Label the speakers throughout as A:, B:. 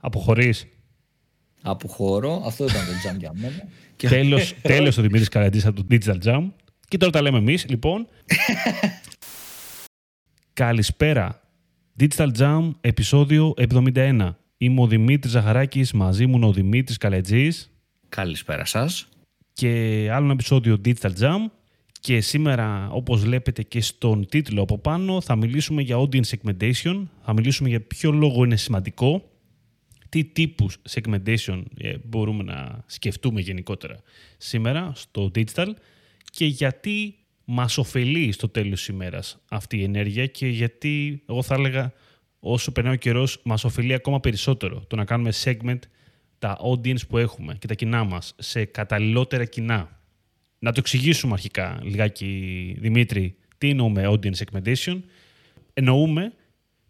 A: Αποχωρείς.
B: Αποχωρώ. Αυτό ήταν το jam για μένα.
A: Και... Τέλος, τέλος ο Δημήτρης Καραντής από το Digital Jam. Και τώρα τα λέμε εμείς, λοιπόν. Καλησπέρα. Digital Jam, επεισόδιο 71. Είμαι ο Δημήτρης Ζαχαράκης, μαζί μου είναι ο Δημήτρης Καλετζής.
B: Καλησπέρα σας.
A: Και άλλο ένα επεισόδιο Digital Jam. Και σήμερα, όπως βλέπετε και στον τίτλο από πάνω, θα μιλήσουμε για audience segmentation. Θα μιλήσουμε για ποιο λόγο είναι σημαντικό τι τύπους segmentation ε, μπορούμε να σκεφτούμε γενικότερα σήμερα στο digital και γιατί μας ωφελεί στο τέλος της ημέρας αυτή η ενέργεια και γιατί εγώ θα έλεγα όσο περνάει ο καιρός μας ωφελεί ακόμα περισσότερο το να κάνουμε segment τα audience που έχουμε και τα κοινά μας σε καταλληλότερα κοινά. Να το εξηγήσουμε αρχικά λιγάκι Δημήτρη τι εννοούμε audience segmentation. Εννοούμε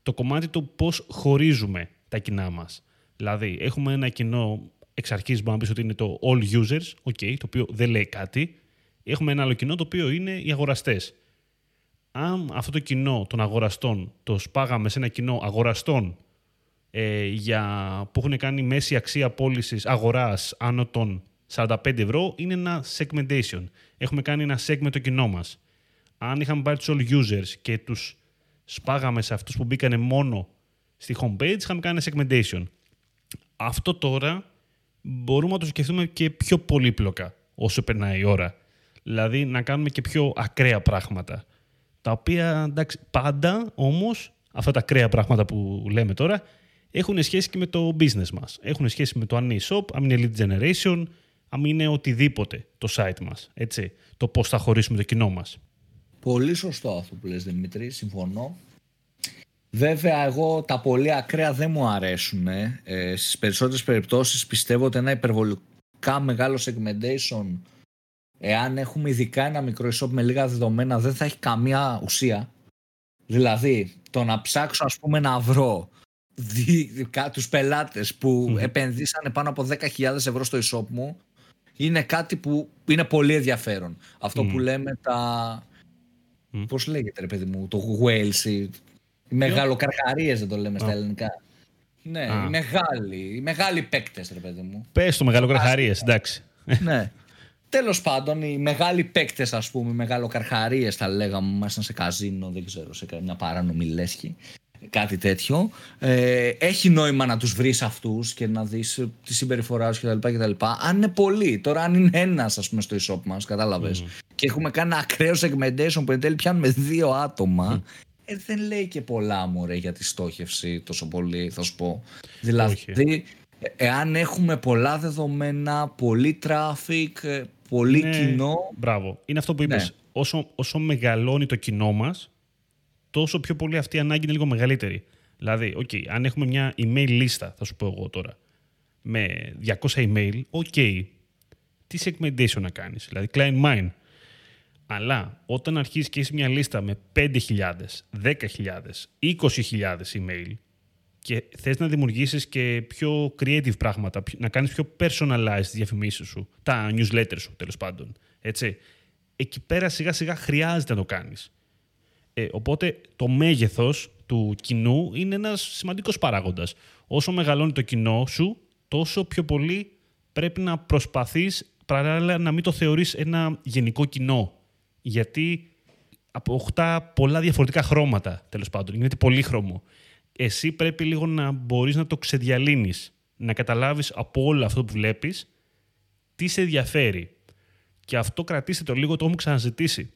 A: το κομμάτι του πώς χωρίζουμε τα κοινά μας. Δηλαδή, έχουμε ένα κοινό εξ αρχής μπορούμε να πεις ότι είναι το all users, okay, το οποίο δεν λέει κάτι. Έχουμε ένα άλλο κοινό το οποίο είναι οι αγοραστές. Αν αυτό το κοινό των αγοραστών το σπάγαμε σε ένα κοινό αγοραστών ε, για, που έχουν κάνει μέση αξία πώλησης αγοράς άνω των 45 ευρώ, είναι ένα segmentation. Έχουμε κάνει ένα segment το κοινό μας. Αν είχαμε πάρει τους all users και τους σπάγαμε σε αυτούς που μπήκανε μόνο στη homepage, είχαμε κάνει segmentation. Αυτό τώρα μπορούμε να το σκεφτούμε και πιο πολύπλοκα όσο περνάει η ώρα. Δηλαδή να κάνουμε και πιο ακραία πράγματα. Τα οποία, εντάξει, πάντα όμως, αυτά τα ακραία πράγματα που λέμε τώρα, έχουν σχέση και με το business μας. Έχουν σχέση με το αν είναι shop, αν είναι lead generation, αν είναι οτιδήποτε το site μας. Έτσι, το πώς θα χωρίσουμε το κοινό μας.
B: Πολύ σωστό αυτό που λες Δημήτρη, συμφωνώ. Βέβαια, εγώ τα πολύ ακραία δεν μου αρέσουν. Ε. ε στις περισσότερες περιπτώσεις πιστεύω ότι ένα υπερβολικά μεγάλο segmentation εάν έχουμε ειδικά ένα μικρό e-shop με λίγα δεδομένα δεν θα έχει καμία ουσία. Δηλαδή, το να ψάξω ας πούμε να βρω τους πελάτες που επενδύσανε πάνω από 10.000 ευρώ στο e-shop μου είναι κάτι που είναι πολύ ενδιαφέρον. Αυτό που λέμε τα... Mm. Πώς λέγεται ρε παιδί μου, το Wales, οι μεγαλοκαρχαρίε δεν το λέμε στα ελληνικά. Ναι, οι μεγάλοι, οι μεγάλοι παίκτες, ρε παιδί μου.
A: Πες το μεγαλοκαρχαρίε, εντάξει.
B: Ναι. Τέλος πάντων, οι μεγάλοι παίκτες, ας πούμε, οι μεγαλοκαρχαρίε, θα λέγαμε, ήμασταν σε καζίνο, δεν ξέρω, σε μια παράνομη λέσχη, κάτι τέτοιο. Ε, έχει νόημα να τους βρεις αυτούς και να δεις τη συμπεριφορά σου κτλ, Αν είναι πολλοί, τώρα αν είναι ένας, ας πούμε, στο e-shop μας, κατάλαβες, και έχουμε κάνει ένα ακραίο segmentation που εν τέλει πιάνουμε δύο άτομα, ε, δεν λέει και πολλά μωρέ για τη στόχευση τόσο πολύ θα σου πω. Δηλαδή εάν έχουμε πολλά δεδομένα, πολύ traffic, ε, πολύ ναι, κοινό.
A: Μπράβο. Είναι αυτό που είπες. Ναι. Όσο, όσο μεγαλώνει το κοινό μας, τόσο πιο πολύ αυτή η ανάγκη είναι λίγο μεγαλύτερη. Δηλαδή, okay, αν έχουμε μια email λίστα, θα σου πω εγώ τώρα, με 200 email, ok, τι segmentation να κάνεις. Δηλαδή, client mine. Αλλά όταν αρχίσει και έχεις μια λίστα με 5.000, 10.000, 20.000 email και θες να δημιουργήσεις και πιο creative πράγματα, να κάνεις πιο personalized τις διαφημίσεις σου, τα newsletters σου τέλος πάντων, έτσι, εκεί πέρα σιγά σιγά χρειάζεται να το κάνεις. Ε, οπότε το μέγεθος του κοινού είναι ένας σημαντικός παράγοντας. Όσο μεγαλώνει το κοινό σου, τόσο πιο πολύ πρέπει να προσπαθείς παράλληλα να μην το θεωρείς ένα γενικό κοινό γιατί αποκτά πολλά διαφορετικά χρώματα, τέλος πάντων. Είναι πολύχρωμο. Εσύ πρέπει λίγο να μπορείς να το ξεδιαλύνεις, να καταλάβεις από όλο αυτό που βλέπεις τι σε ενδιαφέρει. Και αυτό κρατήστε το λίγο, το έχουμε ξανασυζητήσει.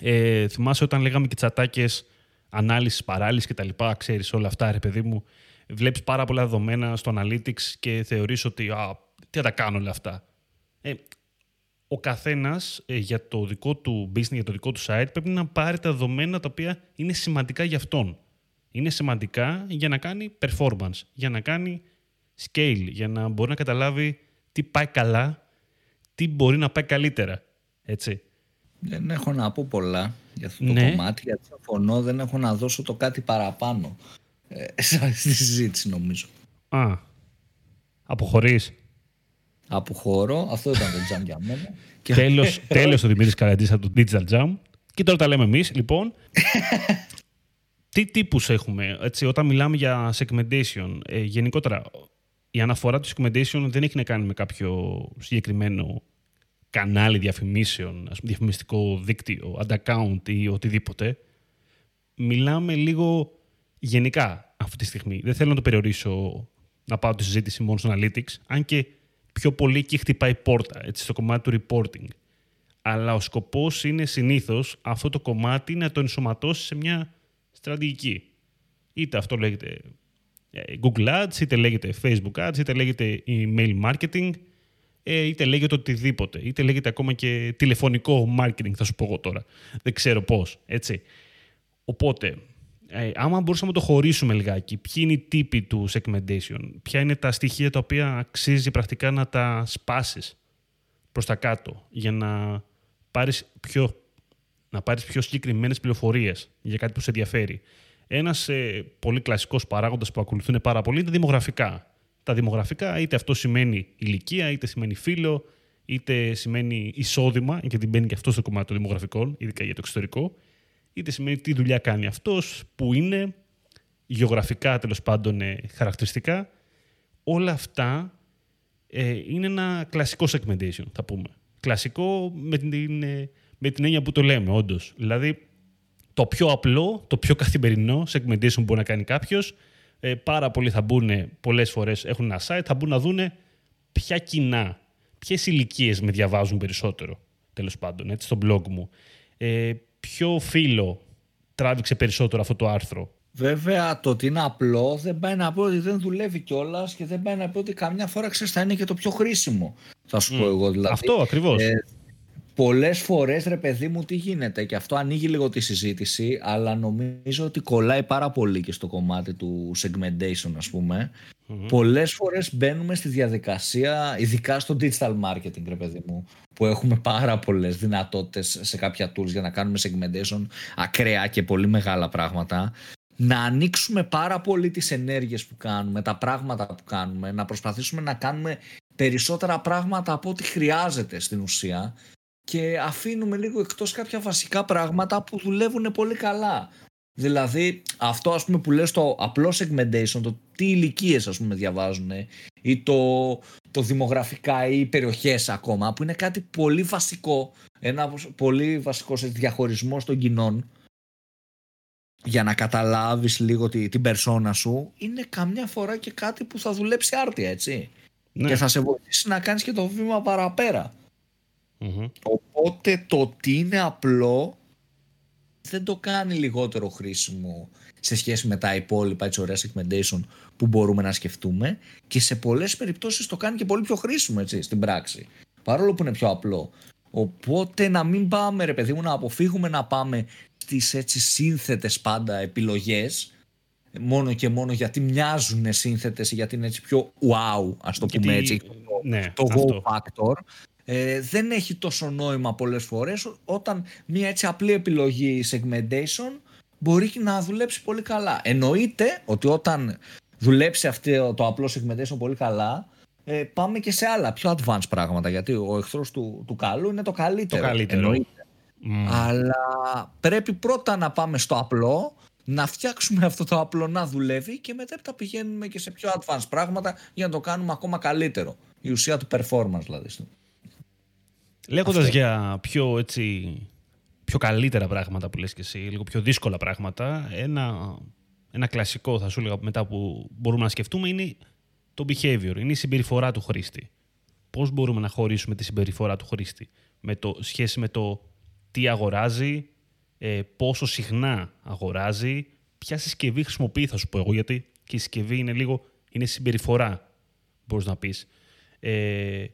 A: Ε, θυμάσαι όταν λέγαμε και τσατάκες ανάλυσης, παράλυσης κτλ. Ξέρεις όλα αυτά, ρε παιδί μου. Βλέπεις πάρα πολλά δεδομένα στο Analytics και θεωρείς ότι α, τι θα τα κάνω όλα αυτά. Ε, ο καθένας ε, για το δικό του business, για το δικό του site, πρέπει να πάρει τα δεδομένα τα οποία είναι σημαντικά για αυτόν. Είναι σημαντικά για να κάνει performance, για να κάνει scale, για να μπορεί να καταλάβει τι πάει καλά, τι μπορεί να πάει καλύτερα. Έτσι.
B: Δεν έχω να πω πολλά για αυτό το ναι. κομμάτι, γιατί συμφωνώ, δεν έχω να δώσω το κάτι παραπάνω ε, στη συζήτηση νομίζω.
A: Α, αποχωρείς.
B: Αποχωρώ. Αυτό ήταν το jam για μένα.
A: τέλος, τέλος ο Δημήτρης Καραντής από το Digital Jam. Και τώρα τα λέμε εμείς, λοιπόν. τι τύπους έχουμε, έτσι, όταν μιλάμε για segmentation, ε, γενικότερα, η αναφορά του recommendation δεν έχει να κάνει με κάποιο συγκεκριμένο κανάλι διαφημίσεων, ας πούμε, διαφημιστικό δίκτυο, ad account ή οτιδήποτε. Μιλάμε λίγο γενικά αυτή τη στιγμή. Δεν θέλω να το περιορίσω να πάω τη συζήτηση μόνο στο analytics, αν και πιο πολύ εκεί χτυπάει πόρτα, έτσι, στο κομμάτι του reporting. Αλλά ο σκοπός είναι συνήθως αυτό το κομμάτι να το ενσωματώσεις σε μια στρατηγική. Είτε αυτό λέγεται ε, Google Ads, είτε λέγεται Facebook Ads, είτε λέγεται email marketing, ε, είτε λέγεται οτιδήποτε. Είτε λέγεται ακόμα και τηλεφωνικό marketing, θα σου πω εγώ τώρα. Δεν ξέρω πώς, έτσι. Οπότε, ε, άμα μπορούσαμε να το χωρίσουμε λιγάκι, ποιοι είναι οι τύποι του segmentation, ποια είναι τα στοιχεία τα οποία αξίζει πρακτικά να τα σπάσεις προς τα κάτω για να πάρεις πιο, να πάρεις πιο συγκεκριμένες πληροφορίες για κάτι που σε ενδιαφέρει. Ένας ε, πολύ κλασικός παράγοντας που ακολουθούν πάρα πολύ είναι τα δημογραφικά. Τα δημογραφικά είτε αυτό σημαίνει ηλικία, είτε σημαίνει φύλλο, είτε σημαίνει εισόδημα, γιατί μπαίνει και αυτό στο κομμάτι των δημογραφικών, ειδικά για το εξωτερικό, είτε σημαίνει τι δουλειά κάνει αυτός, που είναι, γεωγραφικά τέλος πάντων ε, χαρακτηριστικά. Όλα αυτά ε, είναι ένα κλασικό segmentation, θα πούμε. Κλασικό με την, ε, με την έννοια που το λέμε, όντως. Δηλαδή, το πιο απλό, το πιο καθημερινό segmentation που μπορεί να κάνει κάποιος. Ε, πάρα πολλοί θα μπουν, πολλές φορές έχουν ένα site, θα μπουν να δουν ποια κοινά, ποιες ηλικίες με διαβάζουν περισσότερο, τέλος πάντων, έτσι, στο blog μου. Ε, ποιο φίλο τράβηξε περισσότερο αυτό το άρθρο.
B: Βέβαια, το ότι είναι απλό δεν πάει να πει ότι δεν δουλεύει κιόλας και δεν πάει να πει ότι καμιά φορά ξέρεις θα είναι και το πιο χρήσιμο. Θα σου πω εγώ δηλαδή.
A: Αυτό ακριβώς. Ε,
B: Πολλές φορές ρε παιδί μου τι γίνεται και αυτό ανοίγει λίγο τη συζήτηση αλλά νομίζω ότι κολλάει πάρα πολύ και στο κομμάτι του segmentation ας πούμε. Mm-hmm. Πολλές φορές μπαίνουμε στη διαδικασία ειδικά στο digital marketing ρε παιδί μου που έχουμε πάρα πολλές δυνατότητες σε κάποια tools για να κάνουμε segmentation ακραία και πολύ μεγάλα πράγματα να ανοίξουμε πάρα πολύ τις ενέργειες που κάνουμε, τα πράγματα που κάνουμε, να προσπαθήσουμε να κάνουμε περισσότερα πράγματα από ό,τι χρειάζεται στην ουσία και αφήνουμε λίγο εκτός κάποια βασικά πράγματα που δουλεύουν πολύ καλά. Δηλαδή αυτό ας πούμε που λες το απλό segmentation, το τι ηλικίες ας πούμε διαβάζουν ή το, το δημογραφικά ή περιοχές ακόμα που είναι κάτι πολύ βασικό, ένα πολύ βασικό σε διαχωρισμό των κοινών για να καταλάβεις λίγο τη, την περσόνα σου είναι καμιά φορά και κάτι που θα δουλέψει άρτια έτσι ναι. και θα σε βοηθήσει να κάνεις και το βήμα παραπέρα. Οπότε το ότι είναι απλό δεν το κάνει λιγότερο χρήσιμο σε σχέση με τα υπόλοιπα έτσι ωραία segmentation που μπορούμε να σκεφτούμε και σε πολλές περιπτώσεις το κάνει και πολύ πιο χρήσιμο έτσι στην πράξη. Παρόλο που είναι πιο απλό. Οπότε να μην πάμε ρε παιδί μου να αποφύγουμε να πάμε στις έτσι σύνθετες πάντα επιλογές μόνο και μόνο γιατί μοιάζουν σύνθετες ή γιατί είναι έτσι πιο wow ας το πούμε έτσι
A: ναι,
B: το wow factor ε, δεν έχει τόσο νόημα πολλές φορές όταν μια έτσι απλή επιλογή segmentation μπορεί να δουλέψει πολύ καλά. Εννοείται ότι όταν δουλέψει αυτό το απλό segmentation πολύ καλά ε, πάμε και σε άλλα πιο advanced πράγματα γιατί ο εχθρός του, του καλού είναι το καλύτερο.
A: Το καλύτερο.
B: Αλλά πρέπει πρώτα να πάμε στο απλό να φτιάξουμε αυτό το απλό να δουλεύει και μετά πηγαίνουμε και σε πιο advanced πράγματα για να το κάνουμε ακόμα καλύτερο. Η ουσία του performance δηλαδή.
A: Λέγοντας για πιο, έτσι, πιο καλύτερα πράγματα που λες και εσύ, λίγο πιο δύσκολα πράγματα, ένα, ένα κλασικό θα σου έλεγα μετά που μπορούμε να σκεφτούμε είναι το behavior, είναι η συμπεριφορά του χρήστη. Πώς μπορούμε να χωρίσουμε τη συμπεριφορά του χρήστη με το, σχέση με το τι αγοράζει, ε, πόσο συχνά αγοράζει, ποια συσκευή χρησιμοποιεί θα σου πω εγώ, γιατί και η συσκευή είναι λίγο, είναι συμπεριφορά, μπορείς να πεις. Ε,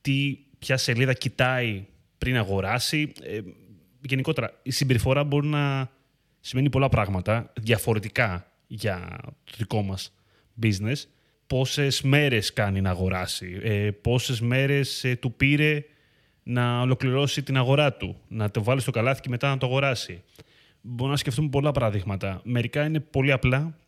A: τι ποια σελίδα κοιτάει πριν αγοράσει. Ε, γενικότερα, η συμπεριφορά μπορεί να σημαίνει πολλά πράγματα διαφορετικά για το δικό μας business. Πόσες μέρες κάνει να αγοράσει, ε, πόσες μέρες ε, του πήρε να ολοκληρώσει την αγορά του, να το βάλει στο καλάθι και μετά να το αγοράσει. Μπορούμε να σκεφτούμε πολλά παραδείγματα. Μερικά είναι πολύ απλά,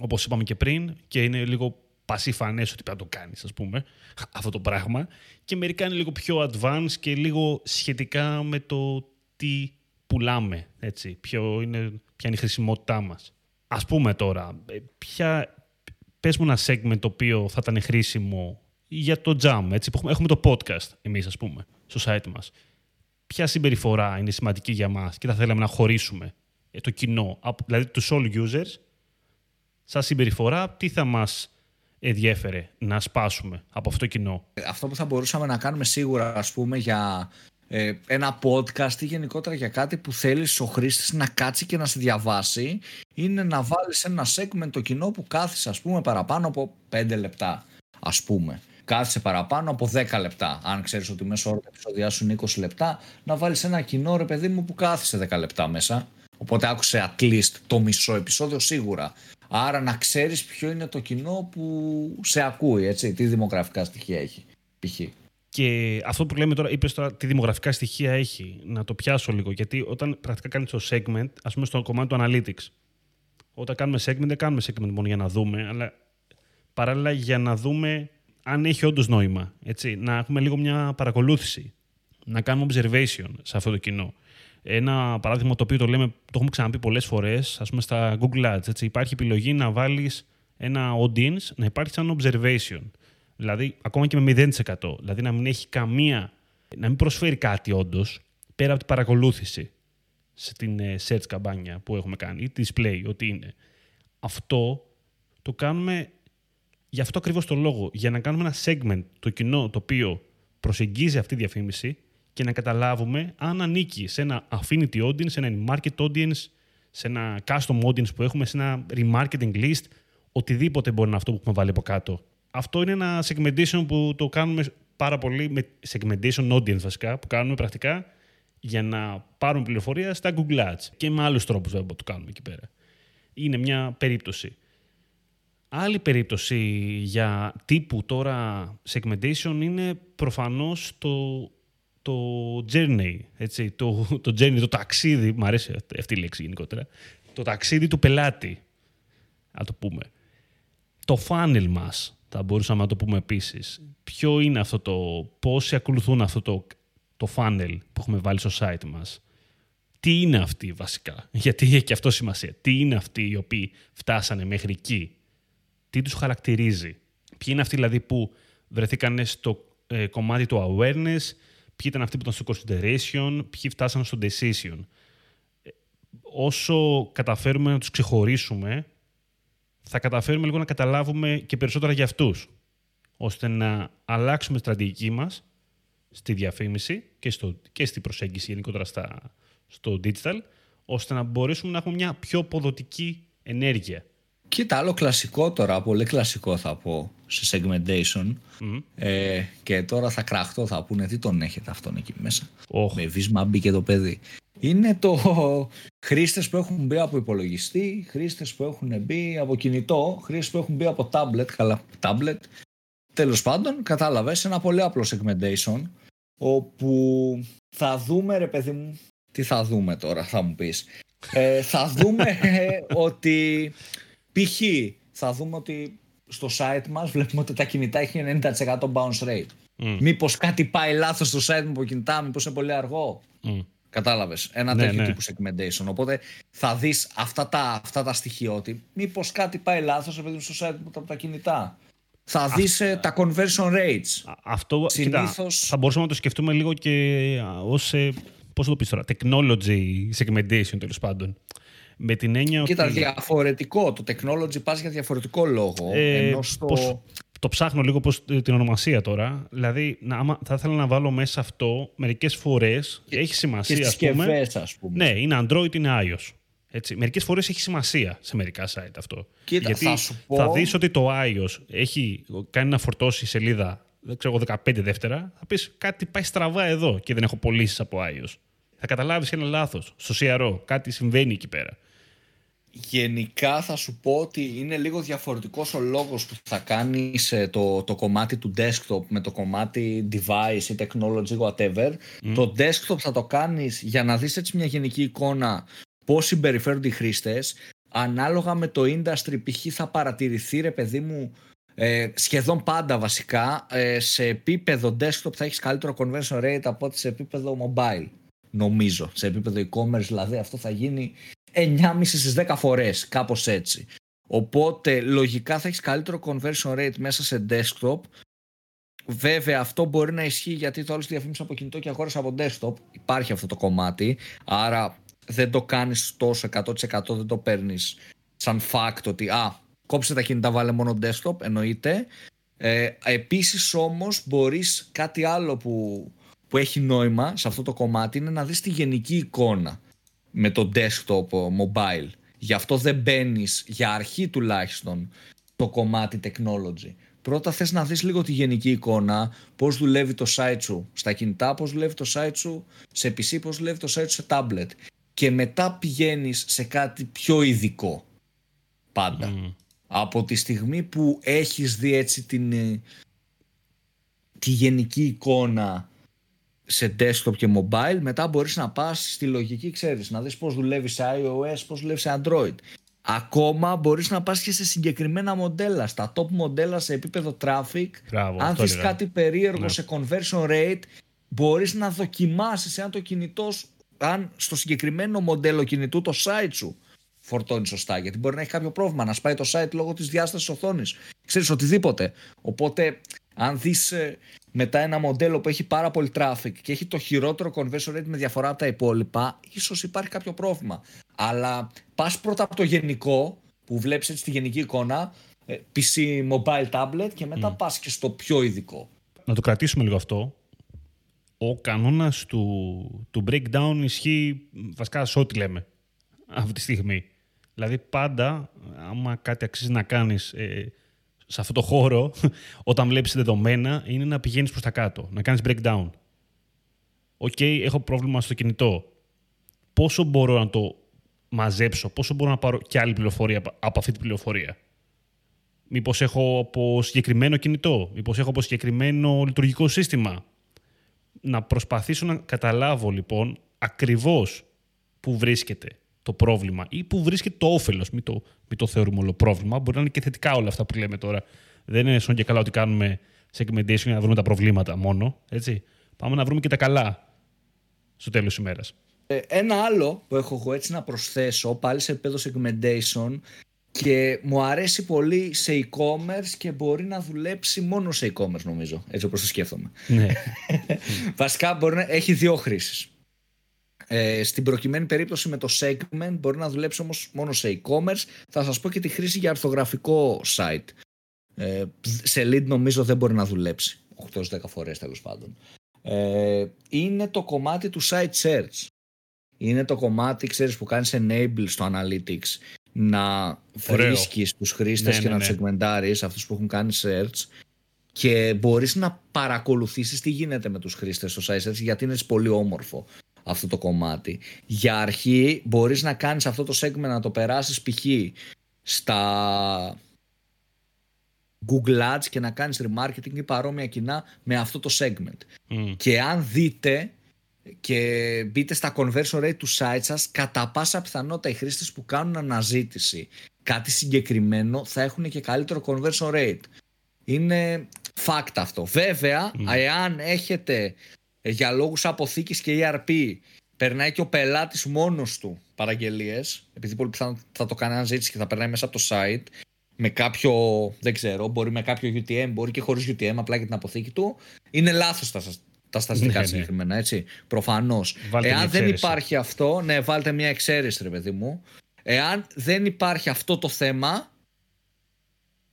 A: όπως είπαμε και πριν, και είναι λίγο πασίφανέ ότι πρέπει να το κάνεις, ας πούμε, αυτό το πράγμα. Και μερικά είναι λίγο πιο advanced και λίγο σχετικά με το τι πουλάμε, έτσι, ποιο είναι, ποια είναι η χρησιμότητά μας. Ας πούμε τώρα, ε, ποια, πες μου ένα segment το οποίο θα ήταν χρήσιμο για το jam, έτσι, έχουμε το podcast εμείς ας πούμε, στο site μας. Ποια συμπεριφορά είναι σημαντική για μας και θα θέλαμε να χωρίσουμε ε, το κοινό, δηλαδή τους all users, σαν συμπεριφορά, τι θα μας ενδιέφερε να σπάσουμε από αυτό το κοινό.
B: Αυτό που θα μπορούσαμε να κάνουμε σίγουρα, ας πούμε, για ε, ένα podcast ή γενικότερα για κάτι που θέλεις ο χρήστης να κάτσει και να σε διαβάσει είναι να βάλεις ένα segment το κοινό που κάθισε ας πούμε παραπάνω από 5 λεπτά ας πούμε. Κάθισε παραπάνω από 10 λεπτά. Αν ξέρεις ότι μέσω όρο τα επεισόδια σου είναι 20 λεπτά να βάλεις ένα κοινό ρε παιδί μου που κάθισε 10 λεπτά μέσα. Οπότε άκουσε at least το μισό επεισόδιο σίγουρα άρα να ξέρεις ποιο είναι το κοινό που σε ακούει έτσι, τι δημογραφικά στοιχεία έχει π.χ.
A: Και αυτό που λέμε τώρα, είπες τώρα τι δημογραφικά στοιχεία έχει, να το πιάσω λίγο. Γιατί όταν πρακτικά κάνεις το segment, ας πούμε στο κομμάτι του analytics, όταν κάνουμε segment, δεν κάνουμε segment μόνο για να δούμε, αλλά παράλληλα για να δούμε αν έχει όντως νόημα. Έτσι, να έχουμε λίγο μια παρακολούθηση. Να κάνουμε observation σε αυτό το κοινό. Ένα παράδειγμα το οποίο το λέμε, το έχουμε ξαναπεί πολλές φορές, ας πούμε στα Google Ads. Έτσι, υπάρχει επιλογή να βάλεις ένα audience, να υπάρχει σαν observation. Δηλαδή, ακόμα και με 0%. Δηλαδή, να μην έχει καμία. να μην προσφέρει κάτι όντως πέρα από την παρακολούθηση στην ε, search καμπάνια που έχουμε κάνει ή display, ό,τι είναι. Αυτό το κάνουμε για αυτό ακριβώς το λόγο. Για να κάνουμε ένα segment το κοινό το οποίο προσεγγίζει αυτή τη διαφήμιση και να καταλάβουμε αν ανήκει σε ένα affinity audience, σε ένα market audience, σε ένα custom audience που έχουμε, σε ένα remarketing list, οτιδήποτε μπορεί να είναι αυτό που έχουμε βάλει από κάτω αυτό είναι ένα segmentation που το κάνουμε πάρα πολύ με segmentation audience βασικά, που κάνουμε πρακτικά για να πάρουμε πληροφορία στα Google Ads και με άλλους τρόπους βέβαια που το κάνουμε εκεί πέρα. Είναι μια περίπτωση. Άλλη περίπτωση για τύπου τώρα segmentation είναι προφανώς το, το journey, έτσι, το, το journey, το ταξίδι, μου αρέσει αυτή η λέξη γενικότερα, το ταξίδι του πελάτη, να το πούμε. Το funnel μας, θα μπορούσαμε να το πούμε επίσης. Ποιο είναι αυτό το, πόσοι ακολουθούν αυτό το, το funnel που έχουμε βάλει στο site μας. Τι είναι αυτοί βασικά, γιατί έχει και αυτό σημασία. Τι είναι αυτοί οι οποίοι φτάσανε μέχρι εκεί. Τι τους χαρακτηρίζει. Ποιοι είναι αυτοί δηλαδή που βρεθήκαν στο ε, κομμάτι του awareness, ποιοι ήταν αυτοί που ήταν στο consideration, ποιοι φτάσανε στο decision. Ε, όσο καταφέρουμε να τους ξεχωρίσουμε, θα καταφέρουμε λίγο να καταλάβουμε και περισσότερα για αυτούς, ώστε να αλλάξουμε στρατηγική μας στη διαφήμιση και, στο, και στη προσέγγιση γενικότερα στα, στο digital, ώστε να μπορέσουμε να έχουμε μια πιο ποδοτική ενέργεια.
B: Κοίτα, άλλο κλασικό τώρα, πολύ κλασικό θα πω, σε segmentation. Ε, και τώρα θα κραχτώ, θα πούνε τι τον έχετε αυτόν εκεί μέσα; Oh. Με βίσμα μπήκε το παιδί είναι το χρήστες που έχουν μπει από υπολογιστή, χρήστες που έχουν μπει από κινητό, χρήστες που έχουν μπει από tablet, καλά tablet. Τέλος πάντων, κατάλαβες, ένα πολύ απλό segmentation, όπου θα δούμε, ρε παιδί μου, τι θα δούμε τώρα, θα μου πεις. Ε, θα δούμε ότι, π.χ. θα δούμε ότι στο site μας βλέπουμε ότι τα κινητά έχει 90% bounce rate. Mm. Μήπως κάτι πάει λάθος στο site μου από κινητά, μήπως είναι πολύ αργό. Mm. Κατάλαβες. Ένα ναι, τέτοιο ναι. τύπου segmentation. Οπότε θα δεις αυτά τα, αυτά τα στοιχειώτη. Μήπως κάτι πάει λάθος επειδή στο site από τα κινητά. Θα δεις ε, τα conversion rates.
A: Αυτό Συνήθως... θα μπορούσαμε να το σκεφτούμε λίγο και ως. Ε, Πώς το πεις τώρα, technology segmentation τέλος πάντων. Με την έννοια
B: Κοίτα, ότι... διαφορετικό. Το technology πας για διαφορετικό λόγο. Ε, ενώ στο... Πώς
A: το ψάχνω λίγο πώς, την ονομασία τώρα. Δηλαδή, να, άμα, θα ήθελα να βάλω μέσα αυτό μερικές φορές. Έχει σημασία. Και
B: στις πούμε, ας πούμε.
A: Ναι, είναι Android, είναι iOS. Έτσι. Μερικές φορές έχει σημασία σε μερικά site αυτό.
B: Κοίτα,
A: Γιατί
B: θα, σου πω...
A: θα δεις ότι το iOS έχει κάνει να φορτώσει σελίδα δεν ξέρω, 15 δεύτερα, θα πεις κάτι πάει στραβά εδώ και δεν έχω πωλήσει από iOS. Θα καταλάβεις ένα λάθος στο CRO, κάτι συμβαίνει εκεί πέρα.
B: Γενικά θα σου πω ότι είναι λίγο διαφορετικός ο λόγος που θα κάνεις ε, το, το κομμάτι του desktop με το κομμάτι device ή technology whatever. Το desktop θα το κάνεις για να δεις έτσι μια γενική εικόνα πώς συμπεριφέρονται οι χρήστες. Ανάλογα με το industry π.χ. θα παρατηρηθεί ρε παιδί μου ε, σχεδόν πάντα βασικά ε, σε επίπεδο desktop θα έχεις καλύτερο conversion rate από ότι σε επίπεδο mobile νομίζω. Σε επίπεδο e-commerce δηλαδή αυτό θα γίνει 9,5 στις 10 φορές, κάπως έτσι. Οπότε λογικά θα έχεις καλύτερο conversion rate μέσα σε desktop. Βέβαια αυτό μπορεί να ισχύει γιατί το άλλο διαφήμιση από κινητό και αγόρασε από desktop. Υπάρχει αυτό το κομμάτι. Άρα δεν το κάνεις τόσο 100% δεν το παίρνεις σαν fact ότι α, κόψε τα κινητά βάλε μόνο desktop εννοείται. Ε, επίσης όμως μπορείς κάτι άλλο που, που έχει νόημα σε αυτό το κομμάτι είναι να δεις τη γενική εικόνα με το desktop mobile. Γι' αυτό δεν μπαίνεις για αρχή τουλάχιστον το κομμάτι technology. Πρώτα θες να δεις λίγο τη γενική εικόνα, πώς δουλεύει το site σου στα κινητά, πώς δουλεύει το site σου σε PC, πώς δουλεύει το site σου σε tablet. Και μετά πηγαίνεις σε κάτι πιο ειδικό πάντα. Από τη στιγμή που έχεις δει έτσι την, ε, τη γενική εικόνα σε desktop και mobile, μετά μπορείς να πας στη λογική, ξέρεις, να δεις πώς δουλεύει σε iOS, πώς δουλεύει σε Android. Ακόμα μπορείς να πας και σε συγκεκριμένα μοντέλα, στα top μοντέλα σε επίπεδο traffic. αν θες κάτι περίεργο ναι. σε conversion rate, μπορείς να δοκιμάσεις αν το κινητός, αν στο συγκεκριμένο μοντέλο κινητού το site σου φορτώνει σωστά. Γιατί μπορεί να έχει κάποιο πρόβλημα, να σπάει το site λόγω της διάστασης οθόνης. Ξέρεις οτιδήποτε. Οπότε, αν δεις ε, μετά ένα μοντέλο που έχει πάρα πολύ traffic και έχει το χειρότερο conversion rate με διαφορά από τα υπόλοιπα, ίσως υπάρχει κάποιο πρόβλημα. Αλλά πας πρώτα από το γενικό, που βλέπεις έτσι τη γενική εικόνα, ε, PC, mobile, tablet και μετά mm. πας και στο πιο ειδικό.
A: Να το κρατήσουμε λίγο αυτό. Ο κανόνας του, του breakdown ισχύει βασικά σε ό,τι λέμε αυτή τη στιγμή. Δηλαδή πάντα, άμα κάτι αξίζει να κάνεις ε, σε αυτό το χώρο, όταν βλέπεις δεδομένα, είναι να πηγαίνεις προς τα κάτω, να κάνεις breakdown. OK, okay, έχω πρόβλημα στο κινητό. Πόσο μπορώ να το μαζέψω, πόσο μπορώ να πάρω και άλλη πληροφορία από αυτή την πληροφορία; Μήπως έχω από συγκεκριμένο κινητό, μήπως έχω από συγκεκριμένο λειτουργικό σύστημα; Να προσπαθήσω να καταλάβω λοιπόν ακριβώς που βρίσκεται το πρόβλημα ή που βρίσκεται το όφελος. Μην το, μην το θεωρούμε όλο πρόβλημα. Μπορεί να είναι και θετικά όλα αυτά που λέμε τώρα. Δεν είναι σαν και καλά ότι κάνουμε segmentation για να βρούμε τα προβλήματα μόνο. Έτσι. Πάμε να βρούμε και τα καλά στο τέλος της ημέρας.
B: Ε, ένα άλλο που έχω εγώ έτσι να προσθέσω πάλι σε επίπεδο segmentation και μου αρέσει πολύ σε e-commerce και μπορεί να δουλέψει μόνο σε e-commerce νομίζω, έτσι όπως το σκέφτομαι. Ναι. Βασικά μπορεί να έχει δύο χρήσεις. Ε, στην προκειμένη περίπτωση με το segment μπορεί να δουλέψει όμως μόνο σε e-commerce. Θα σας πω και τη χρήση για αρθογραφικό site. Ε, σε lead νομίζω δεν μπορεί να δουλέψει 8-10 φορές τέλος πάντων. Ε, είναι το κομμάτι του site search. Είναι το κομμάτι, ξέρεις, που κάνεις enable στο analytics να βρίσκεις τους χρήστες ναι, και ναι, να ναι. τους segmentάρεις αυτούς που έχουν κάνει search και μπορείς να παρακολουθήσεις τι γίνεται με τους χρήστες στο site search γιατί είναι πολύ όμορφο αυτό το κομμάτι. Για αρχή μπορείς να κάνεις αυτό το segment να το περάσεις π.χ. στα Google Ads και να κάνεις remarketing ή παρόμοια κοινά με αυτό το segment. Και αν δείτε και μπείτε στα conversion rate του site σας, κατά πάσα πιθανότητα οι χρήστες που κάνουν αναζήτηση κάτι συγκεκριμένο θα έχουν και καλύτερο conversion rate. Είναι fact αυτό. Βέβαια, εάν έχετε ε, για λόγους αποθήκης και ERP περνάει και ο πελάτης μόνος του παραγγελίες επειδή πολύ πιθανό θα το κάνει αναζήτηση και θα περνάει μέσα από το site με κάποιο, δεν ξέρω, μπορεί με κάποιο UTM, μπορεί και χωρίς UTM, απλά για την αποθήκη του. Είναι λάθος τα, τα στατιστικά ναι, ναι. συγκεκριμένα, έτσι. Προφανώς. Εάν δεν υπάρχει αυτό, ναι, βάλτε μια εξαίρεση, ρε παιδί μου. Εάν δεν υπάρχει αυτό το θέμα,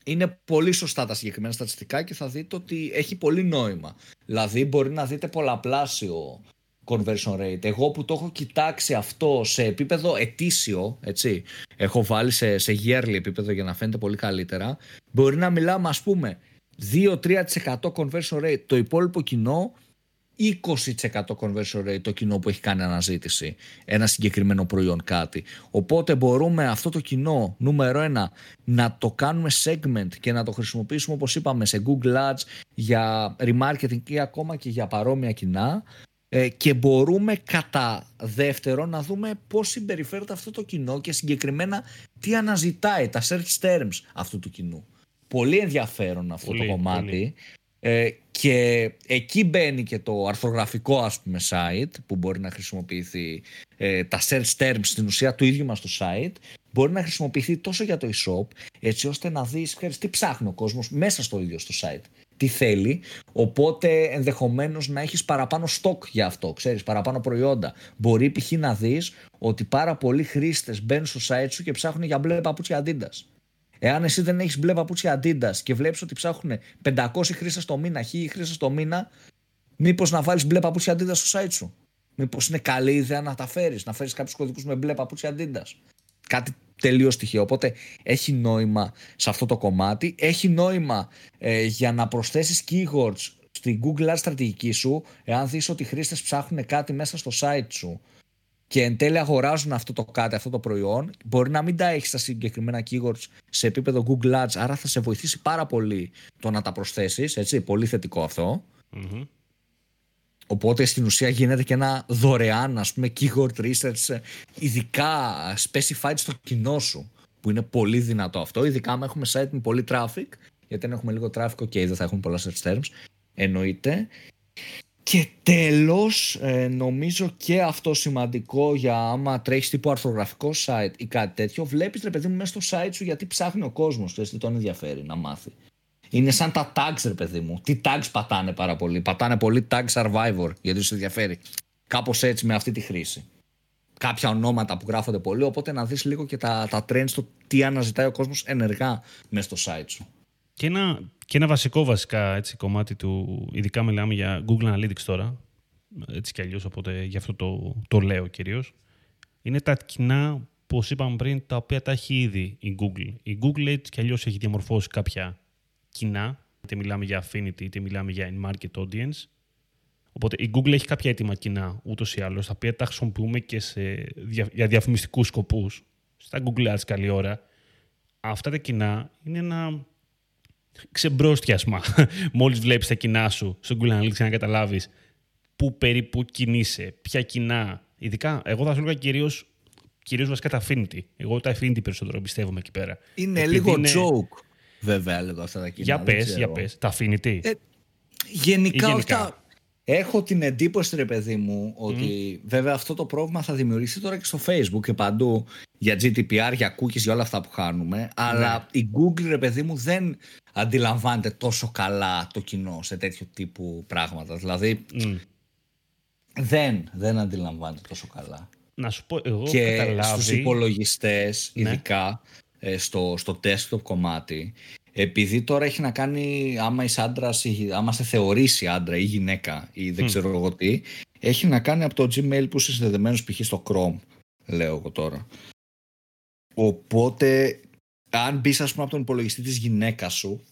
B: είναι πολύ σωστά τα συγκεκριμένα στατιστικά και θα δείτε ότι έχει πολύ νόημα. Δηλαδή μπορεί να δείτε πολλαπλάσιο conversion rate. Εγώ που το έχω κοιτάξει αυτό σε επίπεδο ετήσιο, έτσι, έχω βάλει σε, σε yearly επίπεδο για να φαίνεται πολύ καλύτερα, μπορεί να μιλάμε ας πούμε 2-3% conversion rate. Το υπόλοιπο κοινό 20% conversion rate το κοινό που έχει κάνει αναζήτηση ένα συγκεκριμένο προϊόν κάτι. Οπότε μπορούμε αυτό το κοινό νούμερο ένα να το κάνουμε segment και να το χρησιμοποιήσουμε όπως είπαμε σε Google Ads για remarketing ή ακόμα και για παρόμοια κοινά ε, και μπορούμε κατά δεύτερο να δούμε πώς συμπεριφέρεται αυτό το κοινό και συγκεκριμένα τι αναζητάει τα search terms αυτού του κοινού. Πολύ ενδιαφέρον αυτό το κομμάτι. Ε, και εκεί μπαίνει και το αρθρογραφικό ας πούμε site που μπορεί να χρησιμοποιηθεί ε, τα search terms στην ουσία του ίδιου μας το site μπορεί να χρησιμοποιηθεί τόσο για το e-shop, έτσι ώστε να δεις τι ψάχνει ο κόσμος μέσα στο ίδιο στο site. Τι θέλει, οπότε ενδεχομένως να έχεις παραπάνω stock για αυτό, ξέρεις, παραπάνω προϊόντα. Μπορεί π.χ. να δεις ότι πάρα πολλοί χρήστες μπαίνουν στο site σου και ψάχνουν για μπλε παπούτσια Adidas. Εάν εσύ δεν έχεις μπλε παπούτσια Adidas και βλέπεις ότι ψάχνουν 500 χρήστες το μήνα, 1000 χρήστες το μήνα, μήπως να βάλεις μπλε παπούτσια Adidas στο site σου; Μήπως είναι καλή ιδέα να τα φέρεις, να φέρεις κάποιους κωδικούς με μπλε παπούτσια Adidas; Κάτι τελείως στοιχείο. Οπότε έχει νόημα σε αυτό το κομμάτι. Έχει νόημα ε, για να προσθέσεις keywords στην Google Ads στρατηγική σου, εάν δεις ότι οι χρήστες ψάχνουν κάτι μέσα στο site σου και εν τέλει αγοράζουν αυτό το κάτι, αυτό το προϊόν, μπορεί να μην τα έχεις τα συγκεκριμένα keywords σε επίπεδο Google Ads, άρα θα σε βοηθήσει πάρα πολύ το να τα προσθέσεις. Έτσι, πολύ θετικό Οπότε στην ουσία γίνεται και ένα δωρεάν ας πούμε keyword research ε, ειδικά specified στο κοινό σου που είναι πολύ δυνατό αυτό. Ειδικά αν έχουμε site με πολύ traffic γιατί αν έχουμε λίγο traffic ok δεν θα έχουμε πολλά search terms εννοείται και τέλος ε, νομίζω και αυτό σημαντικό για άμα τρέχεις τύπου αρθρογραφικό site ή κάτι τέτοιο βλέπεις ρε παιδί μου μέσα στο site σου γιατί ψάχνει ο κόσμος δεν τον ενδιαφέρει να μάθει είναι σαν τα tags, ρε παιδί μου. Τι tags πατάνε πάρα πολύ. Πατάνε πολύ tag survivor, γιατί τους ενδιαφέρει. Κάπως έτσι με αυτή τη χρήση. Κάποια ονόματα που γράφονται πολύ, οπότε να δεις λίγο και τα, τα trends, το τι αναζητάει ο κόσμος ενεργά μέσα στο site σου.
A: Και ένα, και ένα βασικό βασικά έτσι, κομμάτι του, ειδικά μιλάμε για Google Analytics τώρα, έτσι κι αλλιώς, οπότε γι' αυτό το, το λέω κυρίως. είναι τα κοινά, όπως είπαμε πριν, τα οποία τα έχει ήδη η Google. Η Google έτσι κι αλλιώς έχει διαμορφώσει κάποια κοινά, είτε μιλάμε για affinity είτε μιλάμε για in-market audience. Οπότε η Google έχει κάποια έτοιμα κοινά ούτως ή άλλως, τα οποία τα χρησιμοποιούμε και σε, για διαφημιστικούς σκοπούς. Στα Google Ads καλή ώρα. Αυτά τα κοινά είναι ένα ξεμπρόστιασμα. Μόλις βλέπεις τα κοινά σου στο Google Analytics να καταλάβεις πού περίπου κινείσαι, ποια κοινά. Ειδικά, εγώ θα σου έλεγα κυρίως κυρίως βασικά τα affinity. Εγώ τα affinity περισσότερο πιστεύω εκεί πέρα.
B: Είναι λίγο joke βέβαια λίγο αυτά τα κοινά.
A: Για πες, για πες. Τα Affinity. Ε,
B: γενικά, γενικά. Έχω την εντύπωση, ρε παιδί μου, ότι βέβαια αυτό το πρόβλημα θα δημιουργήσει τώρα και στο Facebook και παντού για GDPR, για cookies, για όλα αυτά που χάνουμε. Αλλά ναι. η Google, ρε παιδί μου, δεν αντιλαμβάνεται τόσο καλά το κοινό σε τέτοιο τύπου πράγματα. Δηλαδή, δεν, δεν αντιλαμβάνεται τόσο καλά.
A: Να σου πω, εγώ
B: και
A: καταλάβει...
B: στους υπολογιστές, ναι. ειδικά, ε, στο, στο desktop κομμάτι επειδή τώρα έχει να κάνει άμα είσαι άντρας, άμα σε θεωρήσει άντρα ή γυναίκα ή δεν ξέρω εγώ τι έχει να κάνει από το Gmail που είσαι συνδεδεμένος π.χ. στο Chrome λέω εγώ τώρα οπότε αν μπεις ας πούμε από τον υπολογιστή της γυναίκας σου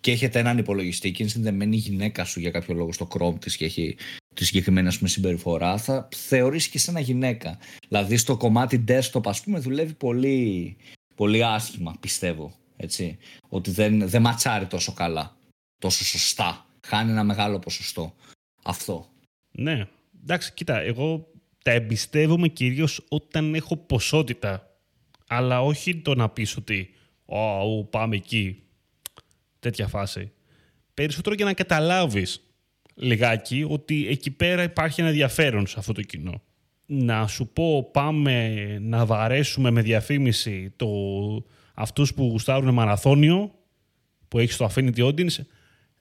B: και έχετε έναν υπολογιστή και είναι συνδεμένη η γυναίκα σου για κάποιο λόγο στο Chrome της και έχει τη συγκεκριμένη ας πούμε, συμπεριφορά, θα θεωρήσει και σε ένα γυναίκα. Δηλαδή στο κομμάτι desktop, ας πούμε, δουλεύει πολύ, πολύ άσχημα, πιστεύω. Έτσι. Ότι δεν, δεν ματσάρει τόσο καλά, τόσο σωστά. Χάνει ένα μεγάλο ποσοστό. Αυτό.
A: Ναι. Εντάξει, κοίτα, εγώ τα εμπιστεύομαι κυρίως όταν έχω ποσότητα. Αλλά όχι το να πεις ότι «Ω, πάμε εκεί». Τέτοια φάση. Περισσότερο για να καταλάβεις λιγάκι ότι εκεί πέρα υπάρχει ένα ενδιαφέρον σε αυτό το κοινό. Να σου πω πάμε να βαρέσουμε με διαφήμιση το, αυτούς που γουστάρουν μαραθώνιο που έχεις στο Affinity Audience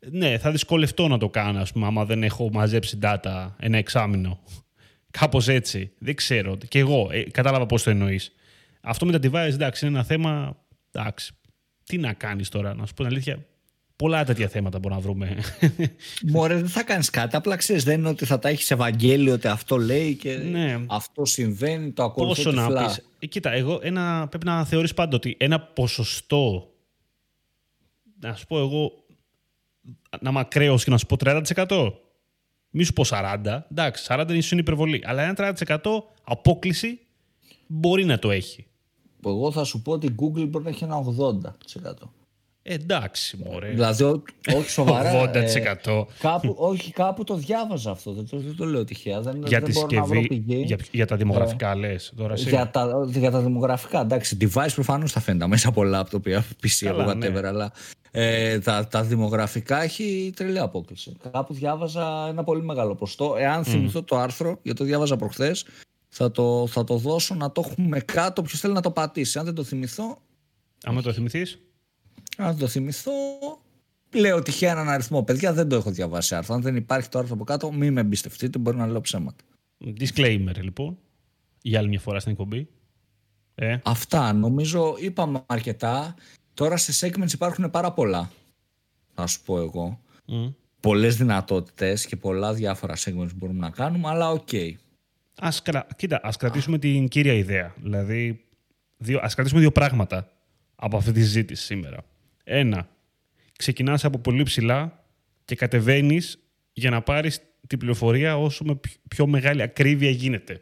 A: ναι, θα δυσκολευτώ να το κάνω, ας πούμε, άμα δεν έχω μαζέψει data ένα εξάμεινο. Κάπως έτσι. Δεν ξέρω. Και εγώ ε, κατάλαβα πώς το εννοείς. Αυτό με τα device, εντάξει, είναι ένα θέμα... Εντάξει, τι να κάνεις τώρα, να σου πω την αλήθεια. Πολλά τέτοια θέματα μπορούμε να βρούμε.
B: Μωρέ, δεν θα κάνεις κάτι. Απλά ξέρεις, δεν είναι ότι θα τα έχεις Ευαγγέλιο ότι αυτό λέει και ναι. αυτό συμβαίνει, το ακολουθεί. Πόσο να πεις.
A: Ε, κοίτα, εγώ ένα, πρέπει να θεωρείς πάντα ότι ένα ποσοστό. Να σου πω εγώ. Να μακραίω και να σου πω 30%. Μη σου πω 40. Εντάξει, 40 είναι υπερβολή. Αλλά ένα 30% απόκληση μπορεί να το έχει.
B: Εγώ θα σου πω ότι η Google μπορεί να έχει ένα 80%.
A: Εντάξει, μωρέ.
B: Δηλαδή, όχι σοβαρά.
A: 80%. Ε,
B: κάπου, όχι, κάπου το διάβαζα αυτό. Δεν το, δεν το λέω τυχαία. Δεν,
A: για τη συσκευή, για, για, τα δημογραφικά ε, λες. Τώρα
B: για, τα, για τα δημογραφικά, εντάξει. Device προφανώς θα φαίνεται μέσα από laptop ή PC ή whatever, ναι. αλλά ε, τα, τα δημογραφικά έχει τρελή απόκληση. Κάπου διάβαζα ένα πολύ μεγάλο ποστό. Εάν θυμηθώ το άρθρο, γιατί το διάβαζα προχθές, Θα το, θα το δώσω να το έχουμε κάτω. Ποιος θέλει να το πατήσει. Αν δεν το θυμηθώ.
A: Αν το θυμηθείς.
B: Αν δεν το θυμηθώ. Λέω τυχαία έναν αριθμό. Παιδιά δεν το έχω διαβάσει άρθρο. Αν δεν υπάρχει το άρθρο από κάτω, μην με εμπιστευτείτε. Μπορεί να λέω ψέματα.
A: Disclaimer λοιπόν. Για άλλη μια φορά στην εκπομπή.
B: Ε. Αυτά νομίζω είπαμε αρκετά. Τώρα σε segments υπάρχουν πάρα πολλά. Θα σου πω εγώ. Mm. Πολλές δυνατότητες και πολλά διάφορα segments μπορούμε να κάνουμε, αλλά OK. Okay.
A: Ας, κοίτα, ας κρατήσουμε την κύρια ιδέα. Δηλαδή, δύο, ας κρατήσουμε δύο πράγματα από αυτή τη συζήτηση σήμερα. Ένα, ξεκινάς από πολύ ψηλά και κατεβαίνεις για να πάρεις την πληροφορία όσο με πιο μεγάλη ακρίβεια γίνεται.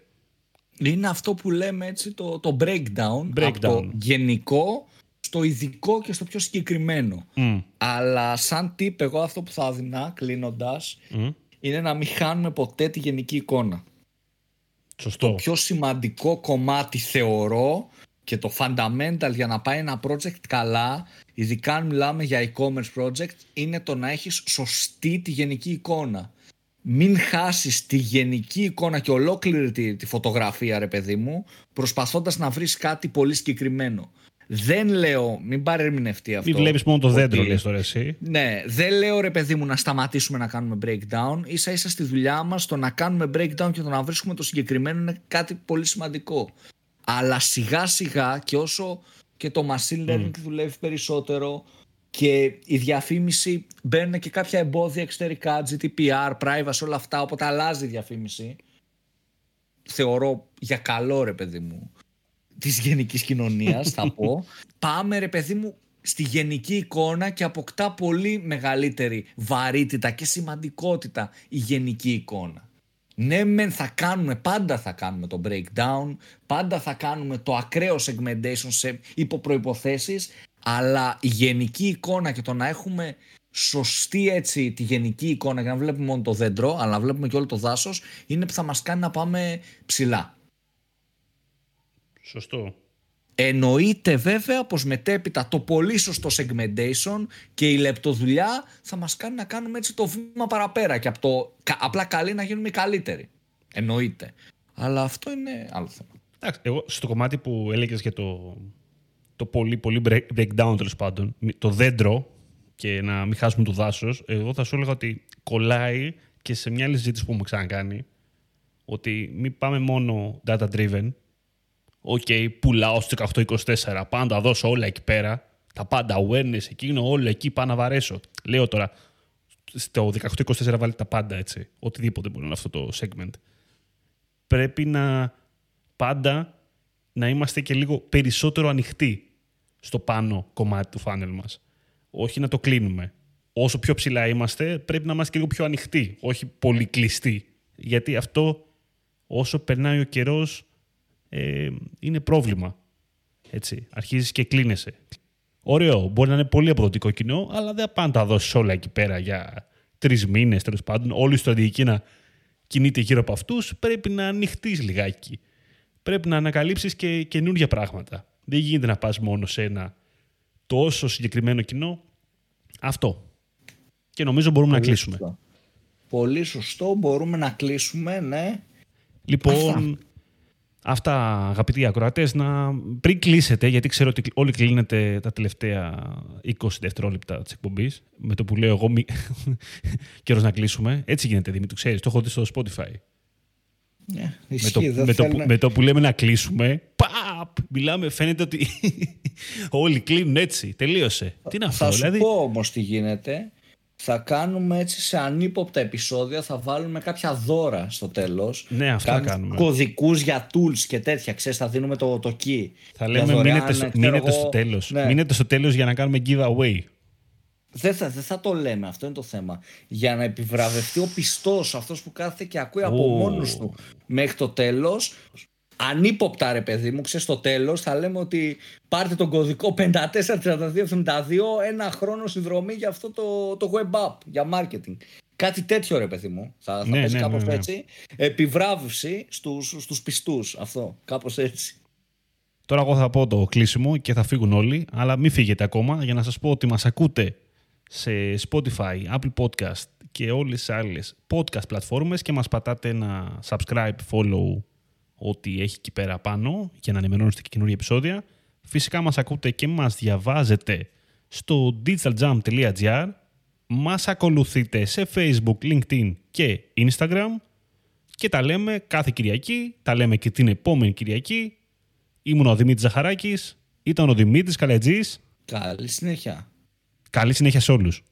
B: Είναι αυτό που λέμε έτσι το, το breakdown, breakdown. από το γενικό στο ειδικό και στο πιο συγκεκριμένο. Αλλά σαν tip εγώ αυτό που θα έδινα κλείνοντας είναι να μην χάνουμε ποτέ τη γενική εικόνα.
A: Σωστό.
B: Το πιο σημαντικό κομμάτι θεωρώ και το fundamental για να πάει ένα project καλά, ειδικά αν μιλάμε για e-commerce project, είναι το να έχεις σωστή τη γενική εικόνα. Μην χάσεις τη γενική εικόνα και ολόκληρη τη, τη φωτογραφία, ρε παιδί μου, προσπαθώντας να βρεις κάτι πολύ συγκεκριμένο. Δεν λέω, μην παρερμηνευτεί αυτό.
A: Μην βλέπεις μόνο το δέντρο, λες τώρα εσύ.
B: Ναι, δεν λέω ρε παιδί μου να σταματήσουμε να κάνουμε breakdown. σα ίσα στη δουλειά μας το να κάνουμε breakdown και το να βρίσκουμε το συγκεκριμένο είναι κάτι πολύ σημαντικό. Αλλά σιγά σιγά και όσο και το machine learning δουλεύει περισσότερο και η διαφήμιση μπαίνουν και κάποια εμπόδια εξωτερικά, GDPR, privacy, όλα αυτά, οπότε αλλάζει η διαφήμιση. Θεωρώ για καλό ρε παιδί μου της γενικής κοινωνίας θα πω πάμε ρε παιδί μου στη γενική εικόνα και αποκτά πολύ μεγαλύτερη βαρύτητα και σημαντικότητα η γενική εικόνα. Ναι, μεν θα κάνουμε, πάντα θα κάνουμε το breakdown, πάντα θα κάνουμε το ακραίο segmentation σε υποπροϋποθέσεις, αλλά η γενική εικόνα και το να έχουμε σωστή έτσι τη γενική εικόνα για να βλέπουμε μόνο το δέντρο, αλλά να βλέπουμε και όλο το δάσος, είναι που θα μας κάνει να πάμε ψηλά.
A: Σωστό.
B: Εννοείται βέβαια πως μετέπειτα το πολύ σωστό segmentation και η λεπτοδουλειά θα μας κάνει να κάνουμε έτσι το βήμα παραπέρα και από το απλά καλή να γίνουμε καλύτεροι. Εννοείται. Αλλά αυτό είναι άλλο θέμα.
A: Εντάξει, εγώ στο κομμάτι που έλεγες για το, το πολύ πολύ breakdown τέλος πάντων, το δέντρο και να μην χάσουμε το δάσος, εγώ θα σου έλεγα ότι κολλάει και σε μια άλλη συζήτηση που έχουμε ξανακάνει ότι μην πάμε μόνο data driven OK, okay, πουλάω στο 18-24, πά' να τα δώσω όλα εκεί πέρα. Τα πάντα, awareness, εκείνο, όλο εκεί πάω να βαρέσω. Λέω τώρα, στο 18-24 βάλει τα πάντα έτσι. Οτιδήποτε μπορεί να είναι αυτό το segment. Πρέπει να πάντα να είμαστε και λίγο περισσότερο ανοιχτοί στο πάνω κομμάτι του funnel μας. Όχι να το κλείνουμε. Όσο πιο ψηλά είμαστε, πρέπει να είμαστε και λίγο πιο ανοιχτοί, όχι πολύ κλειστοί. Γιατί αυτό, όσο περνάει ο καιρός, ε, είναι πρόβλημα. Έτσι, αρχίζεις και κλείνεσαι. Ωραίο, μπορεί να είναι πολύ αποδοτικό κοινό, αλλά δεν πάντα δώσεις όλα εκεί πέρα για τρεις μήνες τέλος πάντων. Όλη η στρατηγική να κινείται γύρω από αυτούς. Πρέπει να ανοιχτείς λιγάκι. Πρέπει να ανακαλύψεις και καινούργια πράγματα. Δεν γίνεται να πας μόνο σε ένα τόσο συγκεκριμένο κοινό. Αυτό. Και νομίζω μπορούμε να κλείσουμε.
B: Πολύ σωστό. Μπορούμε να κλείσουμε, ναι.
A: Λοιπόν, Αυτά, αγαπητοί ακροατές, να πριν κλείσετε, γιατί ξέρω ότι όλοι κλείνετε τα τελευταία 20 δευτερόλεπτα της εκπομπής, με το που λέω εγώ, μη... καιρός να κλείσουμε. Έτσι γίνεται, Δημήτρη, ξέρεις, το έχω δει στο Spotify.
B: Ναι, με, το,
A: με, το, με το που λέμε να κλείσουμε, παπ, μιλάμε, φαίνεται ότι όλοι κλείνουν έτσι. Τελείωσε. Τι είναι αυτό,
B: θα
A: δηλαδή.
B: Θα σου πω όμως τι γίνεται θα κάνουμε έτσι σε ανύποπτα επεισόδια, θα βάλουμε κάποια δώρα στο τέλος.
A: Ναι, αυτό θα κάνουμε.
B: Κωδικούς για tools και τέτοια, ξέρεις, θα δίνουμε το, το key.
A: Θα λέμε μείνετε, στο, μείνετε στο τέλος. Ναι. Μείνετε στο τέλος για να κάνουμε giveaway.
B: Δεν θα, δεν θα το λέμε, αυτό είναι το θέμα. Για να επιβραβευτεί ο πιστός, αυτός που κάθεται και ακούει από μόνος του μέχρι το τέλος, ανύποπτα ρε παιδί μου, ξέρεις στο τέλος θα λέμε ότι πάρτε τον κωδικό 543272 ένα χρόνο συνδρομή για αυτό το, το web app, για marketing. Κάτι τέτοιο ρε παιδί μου, θα, θα ναι, πέσει ναι, κάπως ναι, ναι. έτσι. Επιβράβευση στους, στους πιστούς, αυτό, κάπως έτσι.
A: Τώρα εγώ θα πω το κλείσιμο και θα φύγουν όλοι, αλλά μην φύγετε ακόμα για να σας πω ότι μας ακούτε σε Spotify, Apple Podcast και όλες τις άλλες podcast πλατφόρμες και μας πατάτε ένα subscribe, follow ό,τι έχει εκεί πέρα πάνω για να ενημερώνεστε και καινούργια επεισόδια. Φυσικά μας ακούτε και μας διαβάζετε στο digitaljump.gr μας ακολουθείτε σε Facebook, LinkedIn και Instagram και τα λέμε κάθε Κυριακή, τα λέμε και την επόμενη Κυριακή. Ήμουν ο Δημήτρης Ζαχαράκης, ήταν ο Δημήτρης Καλετζής.
B: Καλή συνέχεια.
A: Καλή συνέχεια σε όλους.